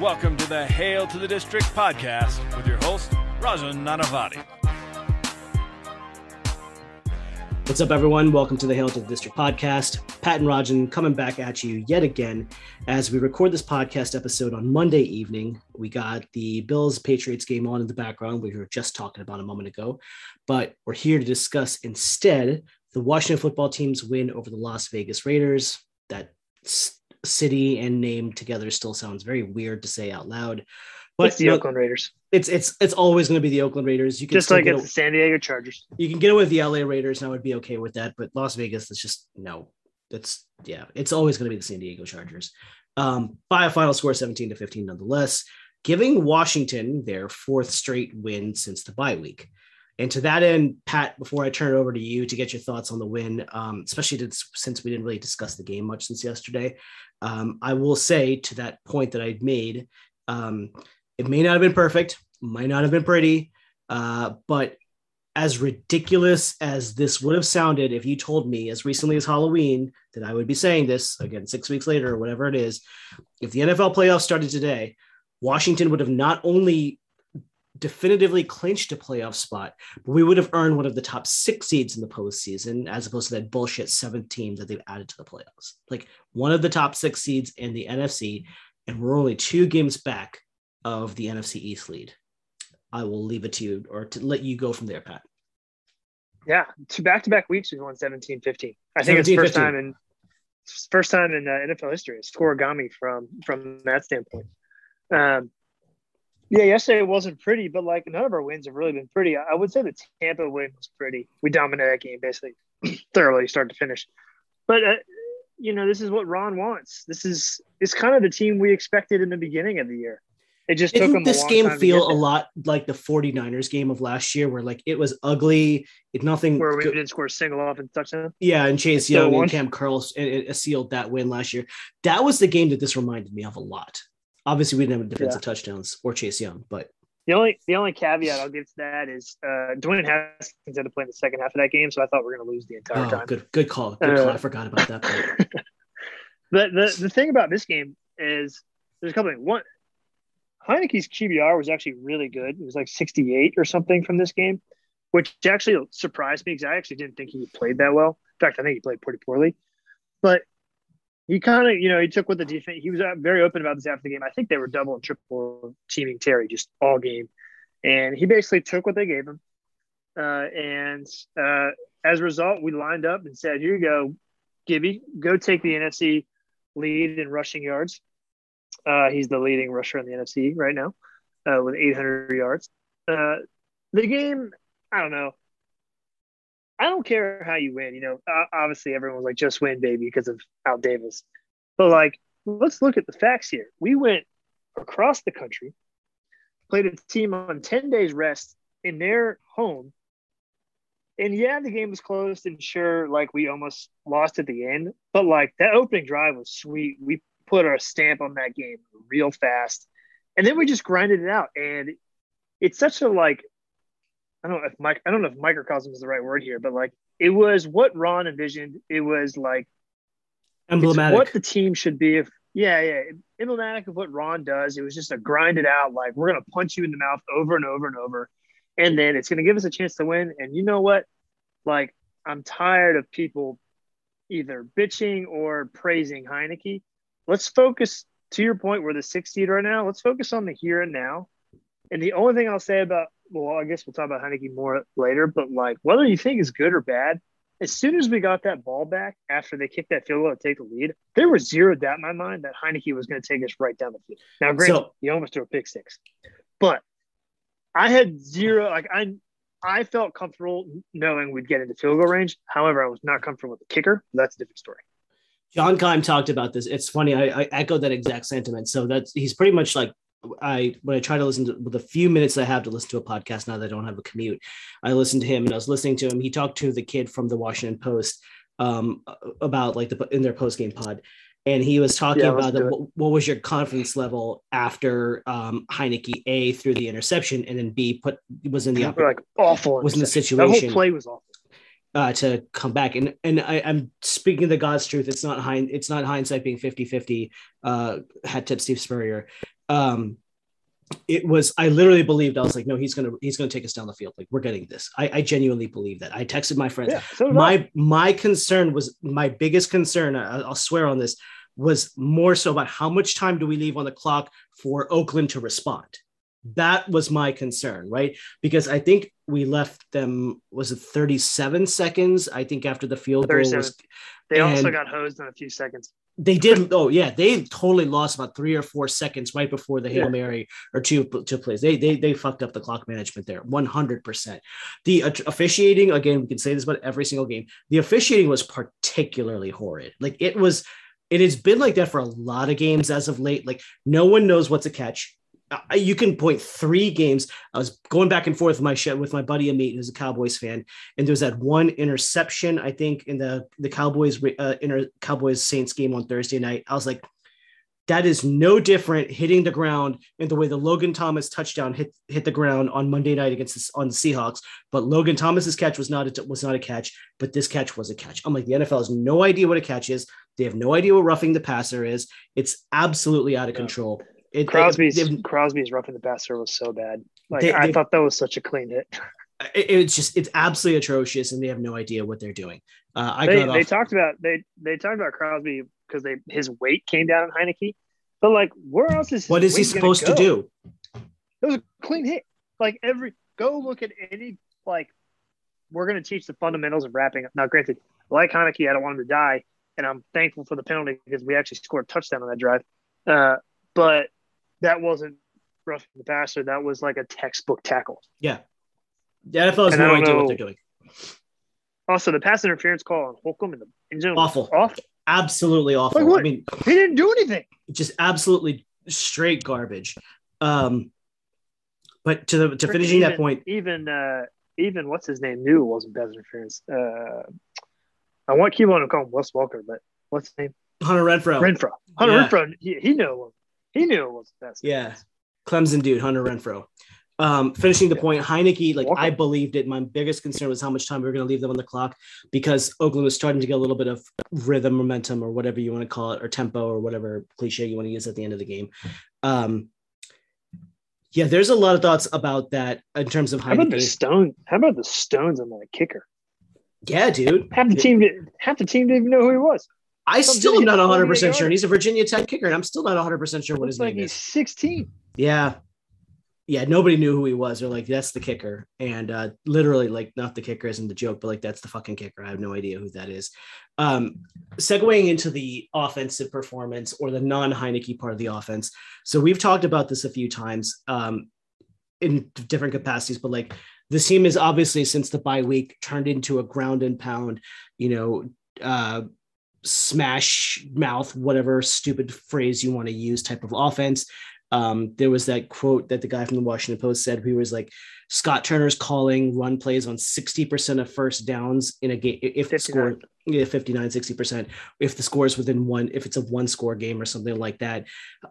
Welcome to the Hail to the District podcast with your host, Rajan Nanavati. What's up, everyone? Welcome to the Hail to the District podcast. Pat and Rajan coming back at you yet again as we record this podcast episode on Monday evening. We got the Bills Patriots game on in the background, we were just talking about a moment ago, but we're here to discuss instead the Washington football team's win over the Las Vegas Raiders. That city and name together still sounds very weird to say out loud. But it's the you know, Oakland Raiders. It's it's it's always going to be the Oakland Raiders. You can just like it's the San Diego Chargers. You can get away with the LA Raiders, and I would be okay with that. But Las Vegas, it's just no. That's yeah. It's always going to be the San Diego Chargers. Um, by a final score, seventeen to fifteen, nonetheless, giving Washington their fourth straight win since the bye week. And to that end, Pat, before I turn it over to you to get your thoughts on the win, um, especially since we didn't really discuss the game much since yesterday, um, I will say to that point that I'd made, um, it may not have been perfect, might not have been pretty, uh, but as ridiculous as this would have sounded if you told me as recently as Halloween that I would be saying this again six weeks later or whatever it is, if the NFL playoffs started today, Washington would have not only definitively clinched a playoff spot, but we would have earned one of the top six seeds in the postseason as opposed to that bullshit seventh team that they've added to the playoffs. Like one of the top six seeds in the NFC, and we're only two games back of the NFC East lead. I will leave it to you or to let you go from there, Pat. Yeah, two back-to-back weeks we won 17 15. I think 17, it's first 15. time in first time in uh, NFL history. It's scorigami from from that standpoint. Um, yeah, yesterday it wasn't pretty, but like none of our wins have really been pretty. I would say the Tampa win was pretty. We dominated that game basically thoroughly, start to finish. But uh, you know, this is what Ron wants. This is it's kind of the team we expected in the beginning of the year. It just Didn't took this game feel a lot like the 49ers game of last year, where like it was ugly. It nothing where we go- didn't score a single off and touchdown. Yeah, and Chase Young and Kam Curl it, it sealed that win last year. That was the game that this reminded me of a lot. Obviously, we didn't have defensive yeah. touchdowns or Chase Young, but the only the only caveat I'll give to that is uh, Dwayne Haskins had to play in the second half of that game, so I thought we are going to lose the entire oh, time. Good, good call. Good uh, call. I forgot about that. the, the the thing about this game is there's a couple things. One, Heinicke's QBR was actually really good. It was like 68 or something from this game, which actually surprised me because I actually didn't think he played that well. In fact, I think he played pretty poorly. But he kind of, you know, he took what the defense. He was uh, very open about this after the game. I think they were double and triple teaming Terry just all game, and he basically took what they gave him. Uh, and uh, as a result, we lined up and said, "Here you go, Gibby, go take the NFC lead in rushing yards." Uh, he's the leading rusher in the NFC right now uh, with 800 yards. Uh, the game, I don't know. I don't care how you win. You know, obviously everyone was like, just win, baby, because of Al Davis. But like, let's look at the facts here. We went across the country, played a team on 10 days rest in their home. And yeah, the game was closed, and sure, like we almost lost at the end. But like that opening drive was sweet. We put our stamp on that game real fast. And then we just grinded it out. And it's such a like I don't know if Mike, I don't know if microcosm is the right word here, but like it was what Ron envisioned. It was like emblematic what the team should be. If yeah, yeah, emblematic of what Ron does. It was just a grind it out. Like we're gonna punch you in the mouth over and over and over, and then it's gonna give us a chance to win. And you know what? Like I'm tired of people either bitching or praising Heinicke. Let's focus to your point. We're the sixth seed right now. Let's focus on the here and now. And the only thing I'll say about well, I guess we'll talk about Heinicke more later, but like whether you think is good or bad, as soon as we got that ball back after they kicked that field goal to take the lead, there was zero doubt in my mind that Heinicke was going to take us right down the field. Now, granted, so, he almost threw a pick six, but I had zero. Like I, I felt comfortable knowing we'd get into field goal range. However, I was not comfortable with the kicker. That's a different story. John Keim talked about this. It's funny. I, I echo that exact sentiment. So that's he's pretty much like I when I try to listen to with the few minutes I have to listen to a podcast now that I don't have a commute, I listened to him and I was listening to him. He talked to the kid from the Washington Post um, about like the in their post game pod, and he was talking yeah, about the, what, what, was your confidence level after um, Heinicke a threw the interception and then b put was in the like awful was in the situation. The whole play was awful. Uh, to come back. And and I, I'm speaking the God's truth. It's not hind, it's not hindsight being 50-50, uh, hat tip Steve Spurrier. Um, it was I literally believed I was like, no, he's gonna he's gonna take us down the field. Like we're getting this. I, I genuinely believe that. I texted my friends. Yeah, so my I. my concern was my biggest concern. I, I'll swear on this was more so about how much time do we leave on the clock for Oakland to respond. That was my concern, right? Because I think we left them was it 37 seconds? I think after the field goal was. They also got hosed in a few seconds. They did. Oh yeah, they totally lost about three or four seconds right before the hail yeah. mary or two two plays. They they they fucked up the clock management there, one hundred percent. The officiating again, we can say this about every single game. The officiating was particularly horrid. Like it was, it has been like that for a lot of games as of late. Like no one knows what's a catch you can point three games. I was going back and forth with my show, with my buddy Amit, who's a Cowboys fan, and there was that one interception I think in the the Cowboys uh, inter, Cowboys Saints game on Thursday night. I was like, that is no different hitting the ground in the way the Logan Thomas touchdown hit hit the ground on Monday night against this, on the Seahawks. But Logan Thomas's catch was not a, was not a catch, but this catch was a catch. I'm like the NFL has no idea what a catch is. They have no idea what roughing the passer is. It's absolutely out of control. It, Crosby's it, Crosby's roughing the passer was so bad. Like they, I they, thought that was such a clean hit. It, it's just it's absolutely atrocious, and they have no idea what they're doing. Uh, I they, they talked about they they talked about Crosby because they his weight came down in Heinicke, but like where else is what is he supposed to do? It was a clean hit. Like every go look at any like we're going to teach the fundamentals of wrapping up. Now, granted, like Heinicke, I don't want him to die, and I'm thankful for the penalty because we actually scored a touchdown on that drive. Uh, but that wasn't roughing the passer. That was like a textbook tackle. Yeah. The NFL has no idea know, what they're doing. Also, the pass interference call on Holcomb in the end zone awful, awful, absolutely awful. Like I mean, he didn't do anything. Just absolutely straight garbage. Um, but to the to finishing even, that point, even uh, even what's his name knew it wasn't pass interference. Uh, I want keep on to call him Wes Walker, but what's his name? Hunter Renfrow. Renfrow. Hunter yeah. Renfrow. He, he knew he knew it was the best. Yeah. Clemson dude, Hunter Renfrow. Um, finishing the point, Heinicke, like I believed it. My biggest concern was how much time we were going to leave them on the clock because Oakland was starting to get a little bit of rhythm, momentum, or whatever you want to call it, or tempo, or whatever cliche you want to use at the end of the game. Um, yeah, there's a lot of thoughts about that in terms of Heinicke. How about the stone? How about the stones on that kicker? Yeah, dude. Half the team, half the team didn't even know who he was. I still am not 100 percent sure. And he's a Virginia Tech kicker, and I'm still not 100 percent sure what his like name he's 16. Yeah, yeah. Nobody knew who he was. They're like, that's the kicker, and uh, literally, like, not the kicker isn't the joke, but like, that's the fucking kicker. I have no idea who that is. Um, segueing into the offensive performance or the non Heinicke part of the offense. So we've talked about this a few times um, in different capacities, but like. This team is obviously since the bye week turned into a ground and pound, you know, uh, smash mouth, whatever stupid phrase you want to use type of offense. Um, there was that quote that the guy from the Washington Post said. He was like, Scott Turner's calling run plays on 60% of first downs in a game. If the score, yeah, 59, 60%, if the score is within one, if it's a one score game or something like that.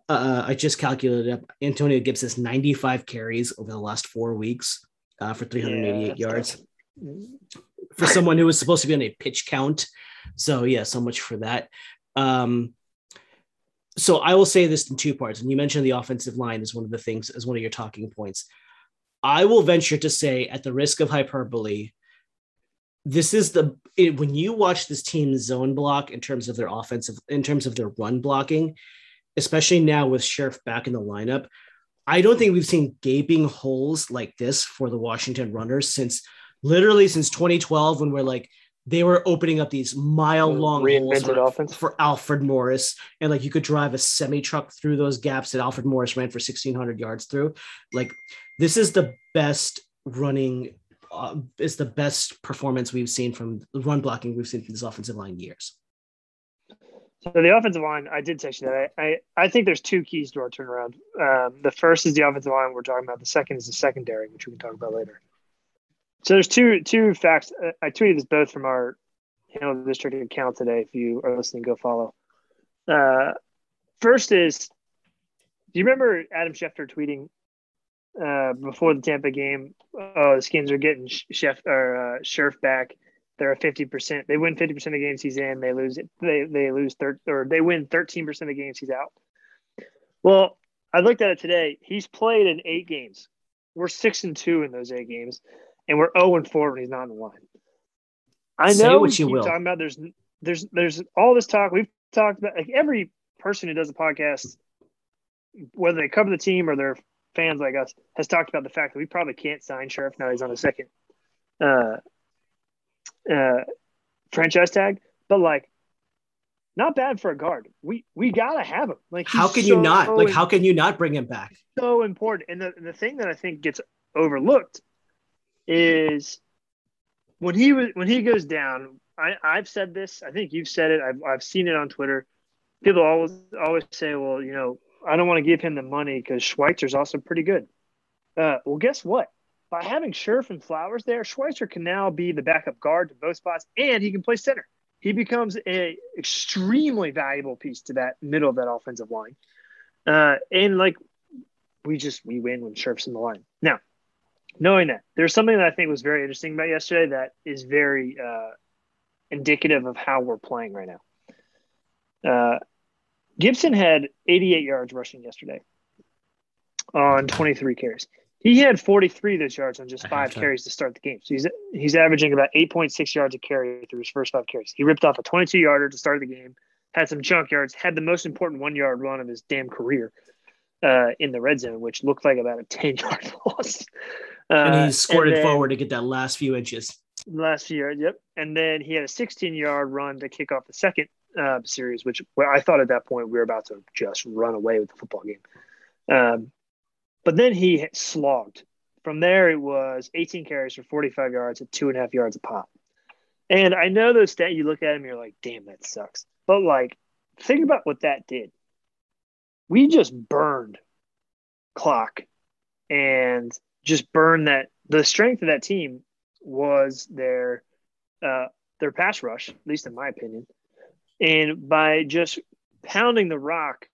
Uh, I just calculated up. Antonio Gibbs has 95 carries over the last four weeks uh, for 388 yeah, yards. For someone who was supposed to be on a pitch count so yeah, so much for that. Um, so I will say this in two parts. And you mentioned the offensive line as one of the things as one of your talking points. I will venture to say, at the risk of hyperbole, this is the it, when you watch this team zone block in terms of their offensive, in terms of their run blocking, especially now with Scherff back in the lineup. I don't think we've seen gaping holes like this for the Washington runners since literally since 2012 when we're like they were opening up these mile long reinvented offense for Alfred Morris, and like you could drive a semi truck through those gaps that Alfred Morris ran for sixteen hundred yards through. Like this is the best running, uh, is the best performance we've seen from the run blocking we've seen from this offensive line years. So the offensive line, I did text you that. I, I, I think there's two keys to our turnaround. Um, the first is the offensive line we're talking about. The second is the secondary, which we can talk about later. So there's two two facts. I tweeted this both from our Handle District account today. If you are listening, go follow. Uh, first is, do you remember Adam Schefter tweeting uh, before the Tampa game? Oh, the Skins are getting Chef or uh, Scherff back, they're a fifty percent. They win fifty percent of the games he's in. They lose it. They they lose third or they win thirteen percent of the games he's out. Well, I looked at it today. He's played in eight games. We're six and two in those eight games, and we're zero and four when he's not in the line. I Say know what you will. talking about there's there's there's all this talk we've talked about. Like every person who does a podcast, whether they cover the team or they're fans like us, has talked about the fact that we probably can't sign Scherff now he's on a second uh, uh, franchise tag. But like, not bad for a guard. We we gotta have him. Like, How can you not? Like, how can you not bring him back? so important. And the, the thing that I think gets overlooked is when he was when he goes down. I, I've said this. I think you've said it. I've, I've seen it on Twitter. People always always say, "Well, you know, I don't want to give him the money because Schweitzer's also pretty good." Uh, well, guess what? By having Scherff and Flowers there, Schweitzer can now be the backup guard to both spots, and he can play center. He becomes a extremely valuable piece to that middle of that offensive line. Uh, and like we just we win when Scherff's in the line. Now, knowing that, there's something that I think was very interesting about yesterday that is very uh, indicative of how we're playing right now. Uh, Gibson had 88 yards rushing yesterday on 23 carries. He had 43 of those yards on just five carries to start the game. So he's he's averaging about 8.6 yards a carry through his first five carries. He ripped off a 22 yarder to start the game, had some chunk yards, had the most important one yard run of his damn career uh, in the red zone, which looked like about a 10 yard loss. Uh, and he squirted then- forward to get that last few inches. last year. Yep. And then he had a 16 yard run to kick off the second uh, series, which I thought at that point we were about to just run away with the football game. Um, but then he slogged. From there, it was 18 carries for 45 yards at two and a half yards a pop. And I know those stats, you look at him, you're like, damn, that sucks. But like, think about what that did. We just burned clock and just burn that. The strength of that team was their uh, their pass rush, at least in my opinion. And by just pounding the rock,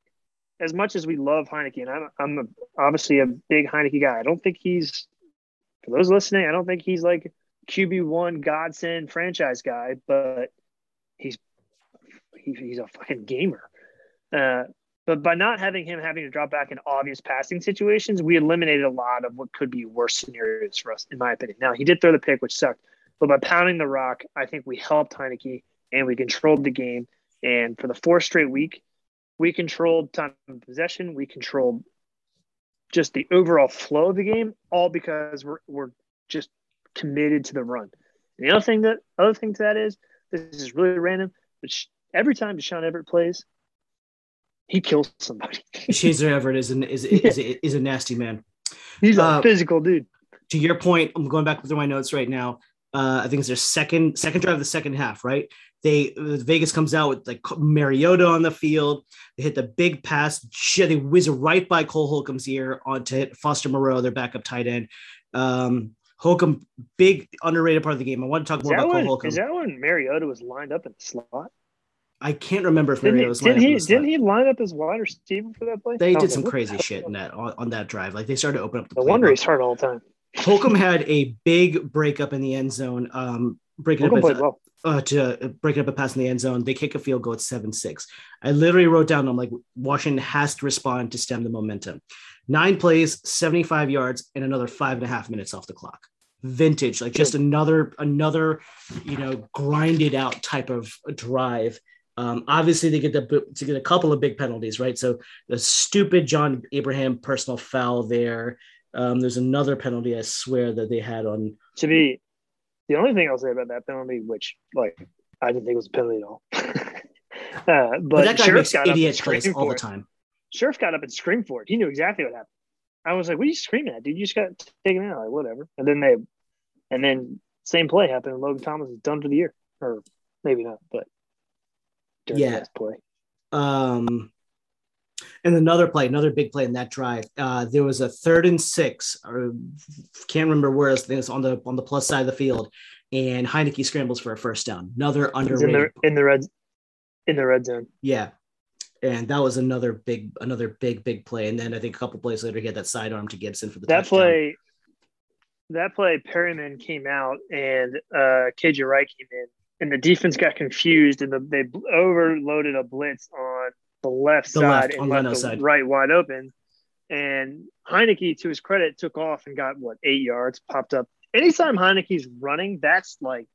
as much as we love Heinicke, and I'm, I'm a, obviously a big Heinicke guy, I don't think he's, for those listening, I don't think he's like QB1 godsend franchise guy, but he's he, he's a fucking gamer. Uh, but by not having him having to drop back in obvious passing situations, we eliminated a lot of what could be worse scenarios for us, in my opinion. Now, he did throw the pick, which sucked, but by pounding the rock, I think we helped Heinicke and we controlled the game. And for the fourth straight week, we controlled time of possession. We controlled just the overall flow of the game, all because we're, we're just committed to the run. And the other thing that other thing to that is this is really random, but every time Deshazor Everett plays, he kills somebody. Chaser Everett is an is is, is, is a nasty man. He's a Uh, physical dude. To your point, I'm going back through my notes right now. Uh, I think it's their second second drive of the second half, right? They uh, Vegas comes out with like Mariota on the field. They hit the big pass. They whiz right by Cole Holcomb's ear onto hit Foster Moreau, their backup tight end. Um, Holcomb, big underrated part of the game. I want to talk more that, about Cole Holcomb. is that when Mariota was lined up in the slot? I can't remember if Didn't, Mariota he, was didn't, lined up in he, didn't he line up as wide receiver for that play? They did some crazy shit in that on, on that drive. Like they started to open up the. No wonder he's hurt all the time. Holcomb had a big breakup in the end zone, um, breaking Holcomb up played a, well. uh, to breaking up a pass in the end zone. They kick a field goal at seven six. I literally wrote down, I'm like, Washington has to respond to stem the momentum. Nine plays, 75 yards, and another five and a half minutes off the clock. Vintage, like just another another, you know, grinded out type of drive. Um, obviously, they get the, to get a couple of big penalties, right? So the stupid John Abraham personal foul there. Um, there's another penalty, I swear, that they had on. To be the only thing I'll say about that penalty, which like I didn't think it was a penalty at all. uh, but, But, that guy Scherff makes got up and idiot plays all the time. Scherff got up and screamed for it. He knew exactly what happened. I was like, "What are you screaming at, dude? You just got taken out, like whatever." And then they, and then same play happened. and Logan Thomas is done for the year, or maybe not, but during Yeah. that play, Um, and another play, another big play in that drive. Uh, there was a third and six, or can't remember where it's, it's on the on the plus side of the field, and Heinicke scrambles for a first down. Another He's in the in the red in the red zone. yeah. And that was another big, another big, big play. And then I think a couple plays later, he had that sidearm to Gibson for the That touchdown. play, that play, Perryman came out and uh, KJ Wright came in, and the defense got confused and the, they overloaded a blitz on the left The side left, and left the side. right wide open. And Heinicke, to his credit, took off and got what eight yards, popped up. Anytime Heinicke's running, that's like,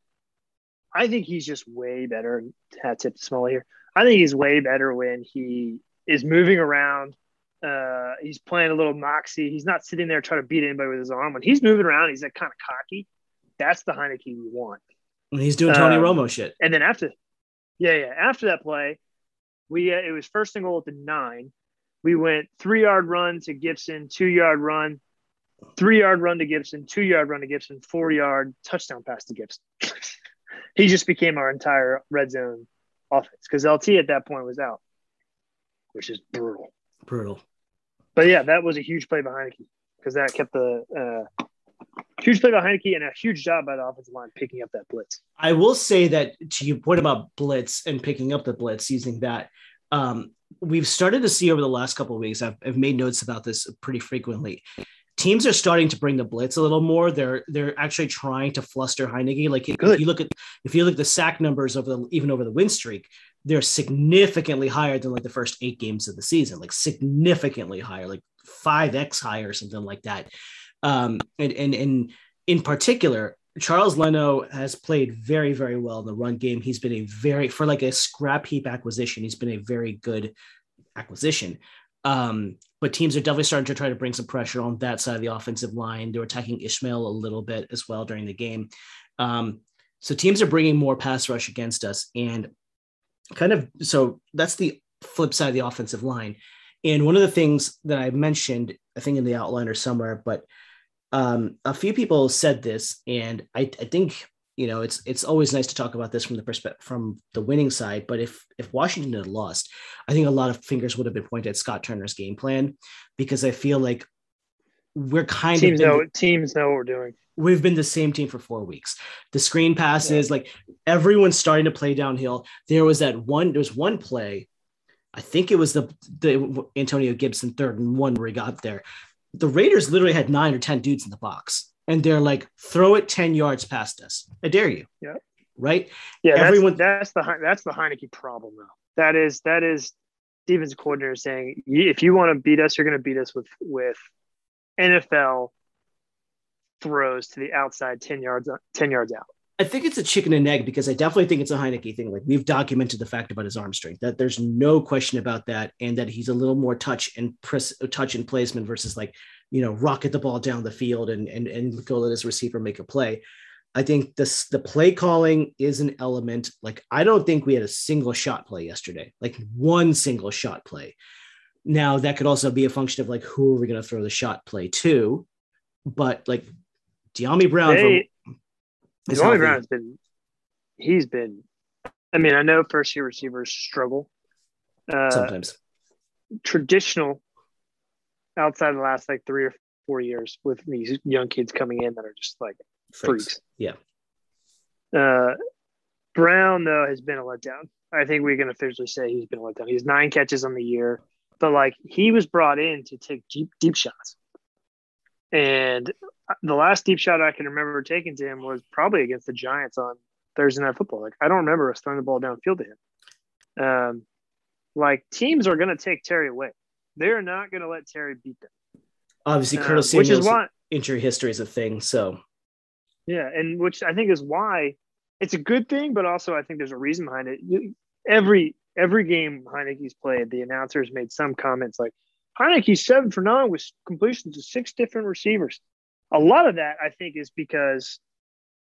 I think he's just way better. Hat tip to Smalley here. I think he's way better when he is moving around. Uh, he's playing a little moxie. He's not sitting there trying to beat anybody with his arm. When he's moving around, he's like kind of cocky. That's the Heinicke we want. And he's doing Tony Um, Romo shit. And then after, yeah, yeah, after that play, we uh, it was first and goal at the nine. We went three yard run to Gibson, two yard run, three yard run to Gibson, two yard run to Gibson, four yard touchdown pass to Gibson. he just became our entire red zone offense because LT at that point was out, which is brutal. Brutal. But yeah, that was a huge play by Heinicke because that kept the uh, huge play by Heinicke and a huge job by the offensive line picking up that blitz. I will say that to your point about blitz and picking up the blitz using that, um, we've started to see over the last couple of weeks. I've, I've made notes about this pretty frequently. Teams are starting to bring the blitz a little more. They're they're actually trying to fluster Heinicke. Like if you look at if you look at the sack numbers over the even over the win streak, they're significantly higher than like the first eight games of the season. Like significantly higher, like five x higher, something like that. Um, and and and in particular, Charles Leno has played very, very well in the run game. He's been a very, for like a scrap heap acquisition, he's been a very good acquisition. Um, but teams are definitely starting to try to bring some pressure on that side of the offensive line. They're attacking Ishmael a little bit as well during the game. Um, so teams are bringing more pass rush against us. And kind of, so that's the flip side of the offensive line. And one of the things that I mentioned, I think in the outline or somewhere, but um, a few people said this, and I, I think you know it's it's always nice to talk about this from the perspective from the winning side. But if if Washington had lost, I think a lot of fingers would have been pointed at Scott Turner's game plan because I feel like we're kind Teams of know teams know what we're doing. we've been the same team for four weeks. The screen passes, like everyone's starting to play downhill. There was that one, there was one play, I think it was the the Antonio Gibson third and one where he got there. The Raiders literally had nine or ten dudes in the box, and they're like, throw it 10 yards past us. I dare you. Yeah. Right? Yeah, Everyone- that's, that's the that's the Heinicke problem though. That is that is Stevens coordinator saying if you want to beat us, you're going to beat us with with NFL throws to the outside ten yards ten yards out. I think it's a chicken and egg because I definitely think it's a Heinicke thing. Like we've documented the fact about his arm strength that there's no question about that, and that he's a little more touch and press, touch and placement versus like you know rocket the ball down the field and and and go let his receiver make a play. I think this the play calling is an element. Like I don't think we had a single shot play yesterday, like one single shot play. Now that could also be a function of like who are we going to throw the shot play to, but like Dyami Brown They, is Healthy. Brown's been he's been. I mean, I know first year receivers struggle. Uh, sometimes. traditional outside the last like three or four years with these young kids coming in that are just like freaks. Yeah. Uh, Brown though has been a letdown. I think we can officially say he's been a letdown. He's nine catches on the year, but like he was brought in to take deep deep shots, and the last deep shot I can remember taking to him was probably against the Giants on Thursday Night Football. Like I don't remember us throwing the ball downfield to him. Um, like teams are going to take Terry away. They're not going to let Terry beat them. Obviously, Um, Curtis which is why injury history is a thing. So Yeah, and which I think is why it's a good thing, but also I think there's a reason behind it. Every every game Heinicke's played, the announcers made some comments like Heinicke's seven for nine with completions to six different receivers. A lot of that I think is because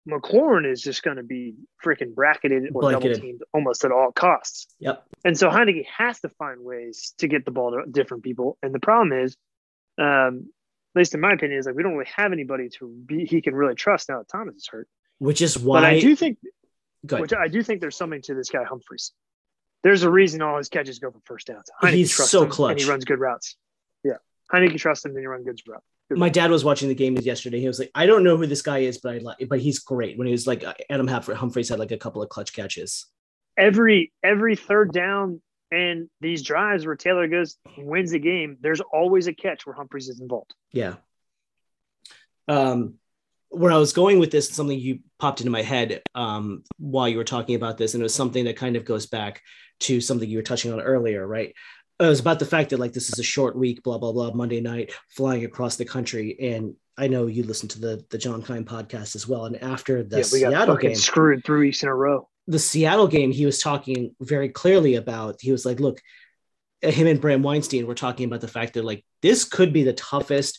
McLaurin is just going to be freaking bracketed or double teamed almost at all costs. Yep. And so Heinicke has to find ways to get the ball to different people. And the problem is, um, at least in my opinion, is like we don't really have anybody to be he can really trust now that Thomas is hurt. which is But why I do think which I do think there's something to this guy Humphries. There's a reason all his catches go for first downs. Heinicke He's so clutch. and he runs good routes. Yeah, Heinicke trusts him, and he runs good routes. My dad was watching the game yesterday. He was like, I don't know who this guy is, but I like, but he's great. When he was like, Adam Humphries had like a couple of clutch catches. every every third down and these drives where Taylor goes wins the game, there's always a catch where Humphries is involved. Yeah. Um, where I was going with this, something you popped into my head um, while you were talking about this, and it was something that kind of goes back to something you were touching on earlier, right? It was about the fact that like this is a short week, blah blah blah, Monday night, flying across the country, and I know you listen to the the John Keim podcast as well. And after the yeah, we got Seattle game, screwed three weeks in a row. the Seattle game, he was talking very clearly about. He was like, "Look, uh, him and Bram Weinstein were talking about the fact that like this could be the toughest,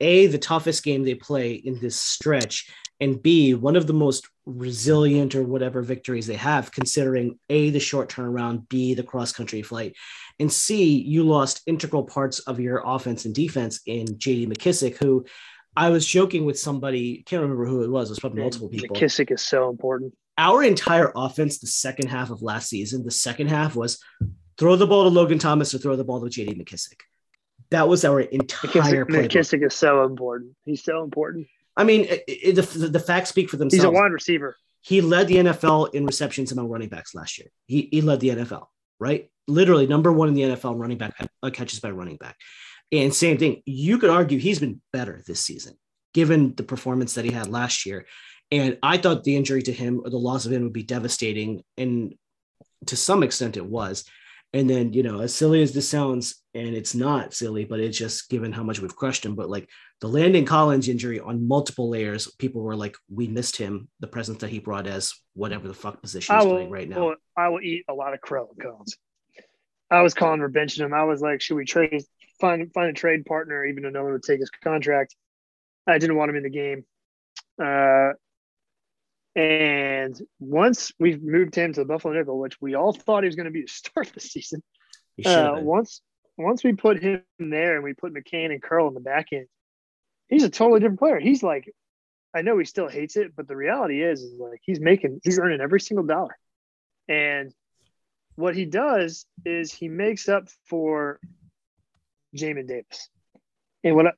a the toughest game they play in this stretch, and b one of the most resilient or whatever victories they have, considering a the short turnaround, b the cross country flight, and c you lost integral parts of your offense and defense in J.D. McKissick, who." I was joking with somebody, can't remember who it was. It was probably multiple people McKissick is so important. our entire offense the second half of last season, the second half was throw the ball to Logan Thomas or throw the ball to JD McKissick. That was our entire McKissick, playbook. McKissick is so important. He's so important. I mean, it, it- the, the facts speak for themselves. He's a wide receiver. he led the NFL in receptions among running backs last year. He, he led the NFL, right? Literally number one in the NFL running back uh, catches by running back. And same thing, you could argue he's been better this season, given the performance that he had last year. And I thought the injury to him or the loss of him would be devastating. And to some extent it was. And then, you know, as silly as this sounds, and it's not silly, but it's just given how much we've crushed him. But like the Landon Collins injury on multiple layers, people were like, we missed him, the presence that he brought as whatever the fuck position he's will, playing right now. well, I will eat a lot of crow cones. I was calling for benching him. I was like, should we trade find find a trade partner, even though no one would take his contract? I didn't want him in the game. Uh, and once we moved him to the Buffalo Nickel, which we all thought he was going to be the start of the season, He should have uh, once once we put him there and we put McCain and Curl in the back end, he's a totally different player. He's like, I know he still hates it, but the reality is, is like he's making, he's earning every single dollar. And what he does is he makes up for Jamin Davis. And what I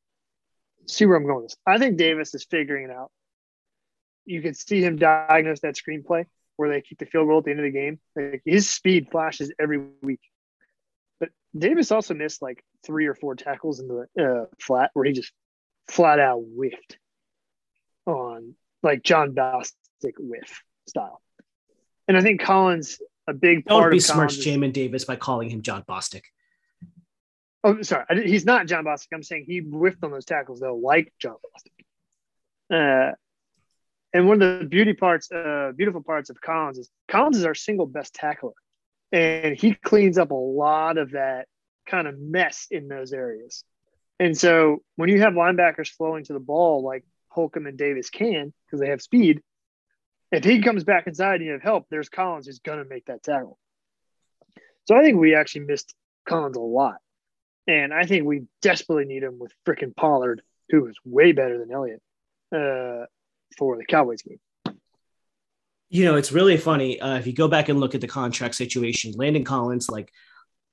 see where I'm going with this. I think Davis is figuring it out. You can see him diagnose that screenplay where they keep the field goal at the end of the game. Like his speed flashes every week. But Davis also missed like three or four tackles in the uh, flat where he just flat out whiffed on like Jon Bostic whiff style. And I think Collins, a big Don't part of besmirch Jamin Davis by calling him Jon Bostic. Oh, sorry. I, he's not Jon Bostic. I'm saying he whiffed on those tackles though, like Jon Bostic. Uh, and one of the beauty parts, uh, beautiful parts of Collins is Collins is our single best tackler, and he cleans up a lot of that kind of mess in those areas. And so when you have linebackers flowing to the ball like Holcomb and Davis can because they have speed, if he comes back inside and you have help, there's Collins who's going to make that tackle. So I think we actually missed Collins a lot. And I think we desperately need him with freaking Pollard, who is way better than Elliott uh, for the Cowboys game. You know, it's really funny. Uh, if you go back and look at the contract situation, Landon Collins, like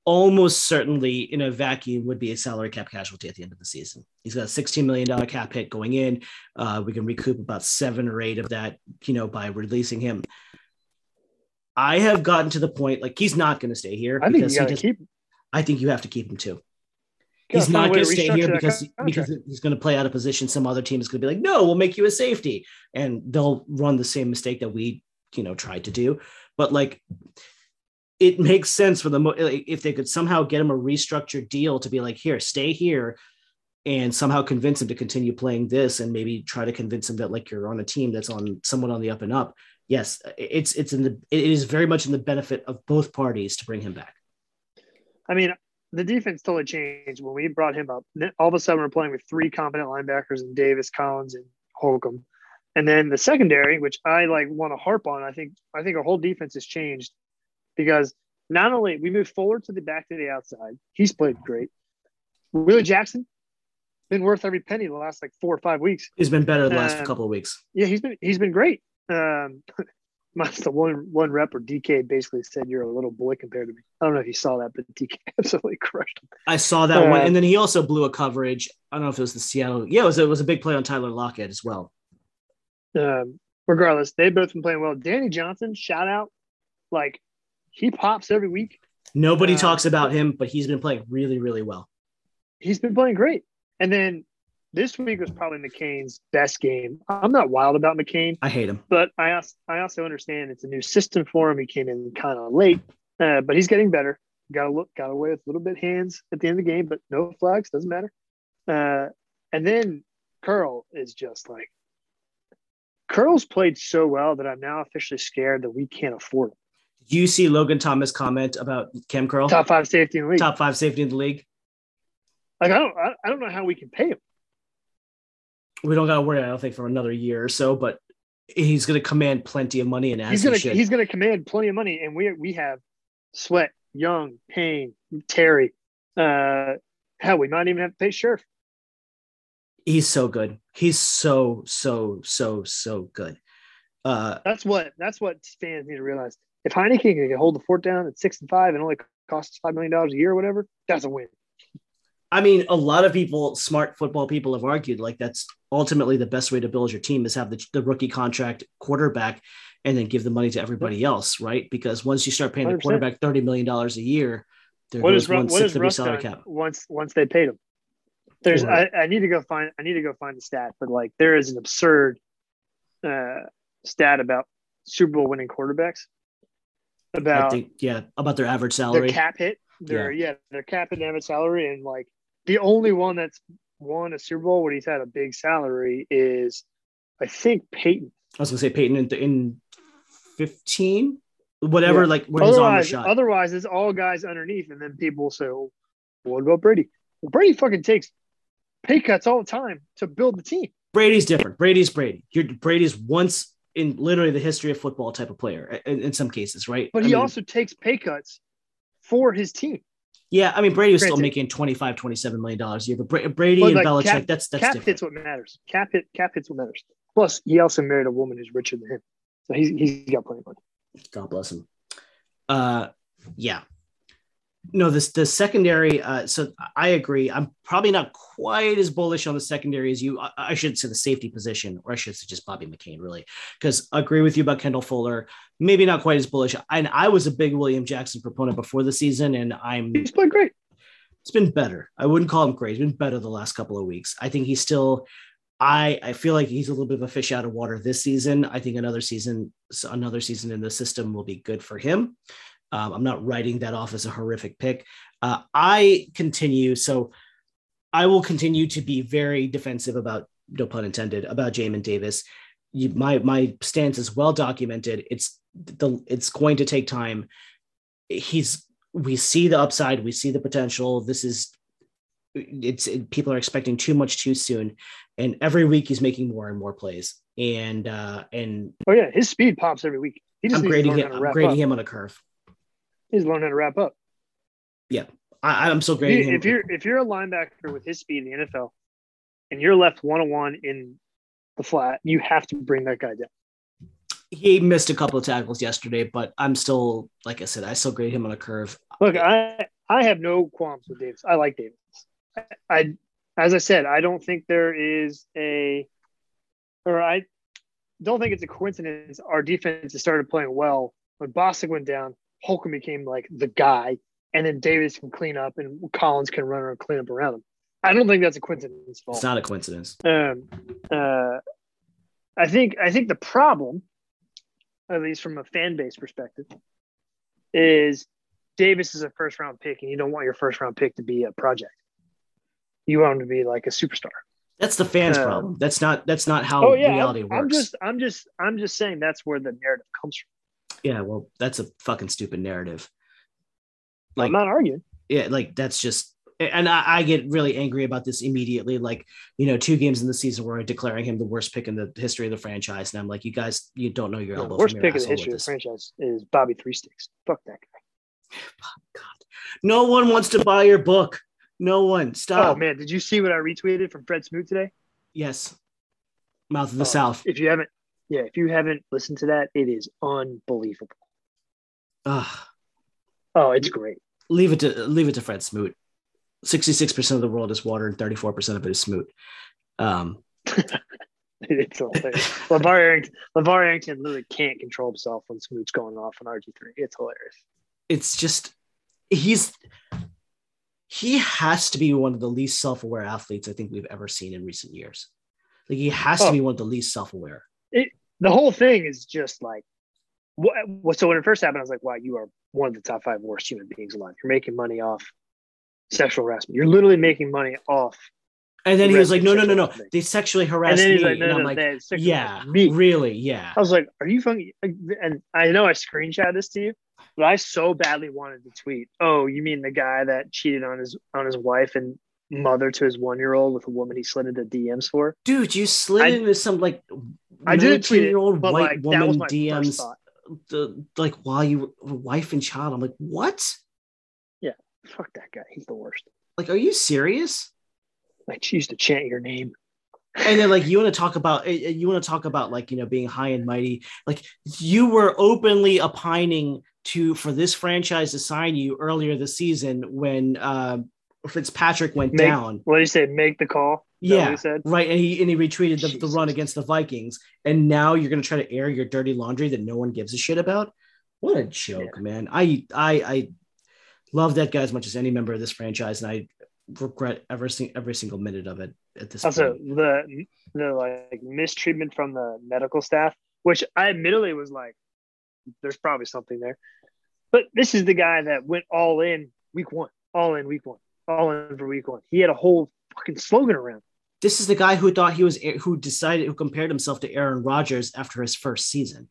almost certainly in a vacuum, would be a salary cap casualty at the end of the season. He's got a $16 million cap hit going in. Uh, we can recoup about seven or eight of that, you know, by releasing him. I have gotten to the point like he's not going to stay here I think you because he just, keep him. I think you have to keep him too. He's not going to stay here because contract. because he's going to play out of position. Some other team is going to be like, no, we'll make you a safety, and they'll run the same mistake that we, you know, tried to do. But like, it makes sense for them if they could somehow get him a restructured deal to be like, here, stay here, and somehow convince him to continue playing this, and maybe try to convince him that like you're on a team that's on someone on the up and up. Yes, it's it's in the it is very much in the benefit of both parties to bring him back. I mean, the defense totally changed when we brought him up. All of a sudden, we're playing with three competent linebackers and Davis, Collins, and Holcomb. And then the secondary, which I like want to harp on, I think I think our whole defense has changed because not only we moved forward to the back to the outside, he's played great. Willie Jackson been worth every penny the last like four or five weeks. He's been better the last Uh, couple of weeks. Yeah, he's been he's been great. Um, the one one rep or DK basically said you're a little boy compared to me. I don't know if you saw that, but DK absolutely crushed him. I saw that one, Uh, and then he also blew a coverage. I don't know if it was the Seattle. Yeah, it was. It was a big play on Tyler Lockett as well. Um, regardless, they've both been playing well. Danny Johnson, shout out, like he pops every week. Nobody Uh, talks about him, but he's been playing really, really well. He's been playing great. And then this week was probably McCain's best game. I'm not wild about McCain, I hate him. but I also, I also understand it's a new system for him. He came in kind of late, uh, but he's getting better. Got to look, got away with a little bit hands at the end of the game, but no flags, doesn't matter. Uh, and then Curl is just like Curl's played so well that I'm now officially scared that we can't afford him. You see Logan Thomas comment about Kam Curl? Top five safety in the league. Top five safety in the league. Like I don't, I, don't know how we can pay him. We don't got to worry, I don't think, for another year or so, but he's going to command plenty of money and as He's he gonna, should. he's gonna command plenty of money, and we we have Sweat, Young, Payne, Terry. Uh, hell, we might even have to pay Scherff. he's so good. He's so, so, so, so good. Uh, That's what that's what fans need to realize. If Heinicke can hold the fort down at six and five and only costs five million dollars a year or whatever, that's a win. I mean, a lot of people, smart football people, have argued like that's ultimately the best way to build your team is have the, the rookie contract quarterback and then give the money to everybody else, right? Because once you start paying the 100%. quarterback $30 million a year, there What goes is one what sixth of your salary cap. once once they paid him? There's Right. I, I need to go find I need to go find the stat, but like there is an absurd uh, stat about Super Bowl winning quarterbacks about think, yeah, about their average salary, their cap hit, their yeah. their cap hit and average salary, and like the only one that's won a Super Bowl when he's had a big salary is I think Peyton. I was to say Peyton in, in 15, whatever, Yeah. like when his arm was Otherwise, shot. otherwise it's all guys underneath, and then people say, well, "What about Brady?" Well, Brady fucking takes pay cuts all the time to build the team. Brady's different. Brady's Brady. You're, Brady's once in literally the history of football type of player in, in some cases, right? But I he mean, also takes pay cuts for his team. yeah, I mean, Brady was still making 25, 27 million dollars a year, but Bra- Brady But, and like, Belichick, cap- that's that's cap different. hits what matters. Cap hit cap hits what matters. Plus, he also married a woman who's richer than him, so he's he's got plenty of money. God bless him. Uh, yeah. No, this the secondary. Uh, so I agree. I'm probably not quite as bullish on the secondary as you. I, I should say the safety position, or I should say just Bobby McCain, really, because I agree with you about Kendall Fuller. Maybe not quite as bullish. And I was a big William Jackson proponent before the season, and I'm He's played great. it's been better. I wouldn't call him great. It's been better the last couple of weeks. I think he's still. I I feel like he's a little bit of a fish out of water this season. I think another season, another season in the system will be good for him. Um, I'm not writing that off as a horrific pick. Uh, I continue, so I will continue to be very defensive about, no pun intended, about Jamin Davis. You, my my stance is well documented. It's the it's going to take time. He's we see the upside, we see the potential. This is it's it, people are expecting too much too soon, and every week he's making more and more plays. And uh, and Oh yeah, his speed pops every week. He just I'm grading him. I'm grading up. him on a curve. He's learning how to wrap up. I, I'm still If, grading you, if you're if you're a linebacker with his speed in the NFL, and you're left one on one in the flat, you have to bring that guy down. he missed a couple of tackles yesterday, but I'm still, like I said, I still grade him on a curve. Look, I I have no qualms with Davis. I like Davis. I, I as I said, I don't think there is a, or I don't think it's a coincidence. Our defense has started playing well when Bostic went down. Holcomb became like the guy, and then Davis can clean up, and Collins can run and clean up around him. I don't think that's a coincidence. It's not a coincidence. Um, uh, I think I think the problem, at least from a fan base perspective, is Davis is a first round pick, and you don't want your first round pick to be a project. You want him to be like a superstar. That's the fans' Uh, problem. That's not. That's not how oh yeah, reality I'm, works. I'm just I'm just I'm just saying that's where the narrative comes from. Yeah, well, that's a fucking stupid narrative. I'm not arguing. yeah, like that's just and I, I get really angry about this immediately. Like, you know, two games in the season where I'm declaring him the worst pick in the history of the franchise. And I'm like, you guys, you don't know your The elbow. worst your pick in the history of the franchise is Bobby Three Sticks. Fuck that guy. God. No one wants to buy your book. No one. Stop. Oh man, did you see what I retweeted from Fred Smoot today? Yes. Mouth of the Oh, South. If you haven't, yeah, if you haven't listened to that, it is unbelievable. Ugh. Oh, it's great. leave it to leave it to Fred Smoot. Sixty-six percent of the world is water, and thirty-four percent of it is Smoot. Um, It's hilarious. LaVar Arrington, LaVar Arrington literally can't control himself when Smoot's going off on RG3. It's hilarious. it's just he's he has to be one of the least self-aware athletes I think we've ever seen in recent years. Like he has Oh. to be one of the least self-aware. The whole thing is just like, what, what? So when it first happened, I was like, "Wow, you are one of the top five worst human beings alive. You're making money off sexual harassment. You're literally making money off." And then he was like, "No, no, no, no! They sexually harassed me." like, "No, and no, I'm like, "Yeah, me." really, yeah." I was like, "Are you fucking?" And I know I screenshot this to you, but I so badly wanted to tweet. Oh, you mean the guy that cheated on his on his wife and mother to his one year old with a woman he slid into DMs for? Dude, you slid I- into some like I didn't tweet year old white like woman DMs the, like while you were wife and child. I'm like, what? Yeah, fuck that guy. He's the worst. Like, are you serious? I choose to chant your name. and then like you want to talk about eh, eh, you want to talk about like you know being high and mighty like you were openly opining to for this franchise to sign you earlier this season when uh fitzpatrick went Make- down. What did he say? Make the call. Is that what yeah right and he and he retweeted the, the run against the vikings. And now you're going to try to air your dirty laundry that no one gives a shit about? What a joke man. I i i love that guy as much as any member of this franchise and i regret every, every single minute of it at this Also, point. the the like mistreatment from the medical staff, which I admittedly was like, there's probably something there. But this is the guy that went all in week one, all in week one, all in for week one. He had a whole fucking slogan around. This is the guy who thought he was who decided who compared himself to Aaron Rodgers after his first season.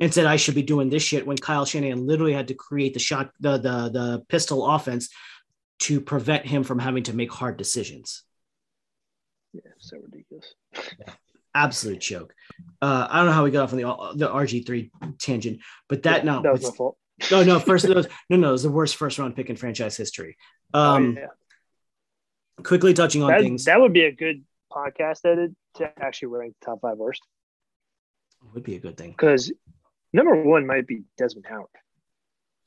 And said I should be doing this shit when Kyle Shanahan literally had to create the shot the the the pistol offense to prevent him from having to make hard decisions. Yeah, so ridiculous. Absolute joke. Uh, I don't know how we got off on the the RG three tangent, but that Yeah, no, that was my fault. No, no, first, no, no, no, it was the worst first round pick in franchise history. Um, Oh, yeah. quickly touching on that, things that would be a good podcast edit to actually rank the top five worst would be a good thing. because number one might be Desmond Howard.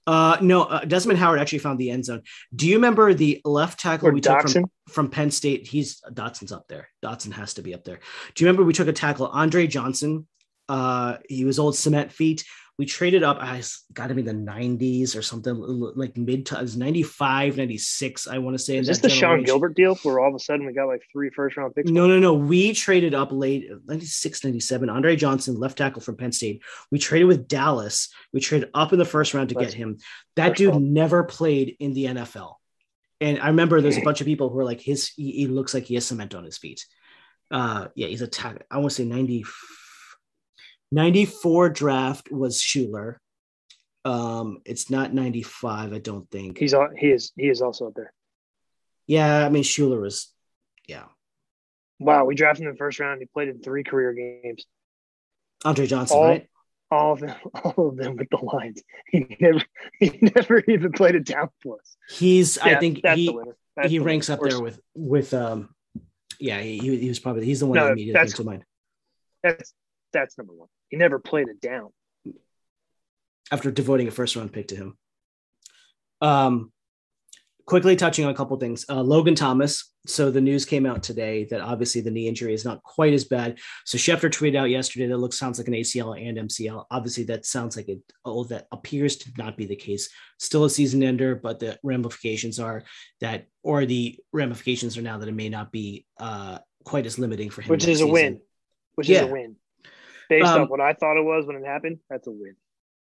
Uh, no, uh, Desmond Howard actually found the end zone. Do you remember the left tackle Or we took from, from Penn State? He's Dotson's up there. Dotson has to be up there. Do you remember we took a tackle, Andre Johnson? Uh, he was old cement feet. We traded up. I got to be the 90s or something like mid to it was 95, 96. I want to say. Is this the Sean. Gilbert deal where all of a sudden we got like three first round picks? No, no, no. We traded up late, 96, 97. Andre Johnson, left tackle from Penn State. We traded with Dallas. We traded up in the first round to get him. That dude round. never played in the NFL. And I remember there's a bunch of people who are like, his he, he looks like he has cement on his feet. Uh, yeah, he's a tackle. I want to say 90, 94 draft was Shuler. Um, it's not 95, I don't think. He's on. He is. He is also up there. yeah, I mean Shuler was, yeah. Wow, we drafted him in the first round. He played in three career games. Andre Johnson, All, right? all of them, all of them with the Lions. He never, he never even played a down for us. He's, I think he, the winner. That's he ranks up there with with um yeah he, he was probably he's the one No, that immediately came to mind That's that's number one. He never played it down. after devoting a first round pick to him um quickly touching on a couple things uh, logan thomas so the news came out today that obviously the knee injury is not quite as bad so schefter tweeted out yesterday that looks sounds like an acl and mcl obviously that sounds like it oh that appears to not be the case still a season ender but the ramifications are that or the ramifications are now that it may not be uh quite as limiting for him which is a win. Which Yeah. is a win. Based Um, on what I thought it was when it happened, that's a win.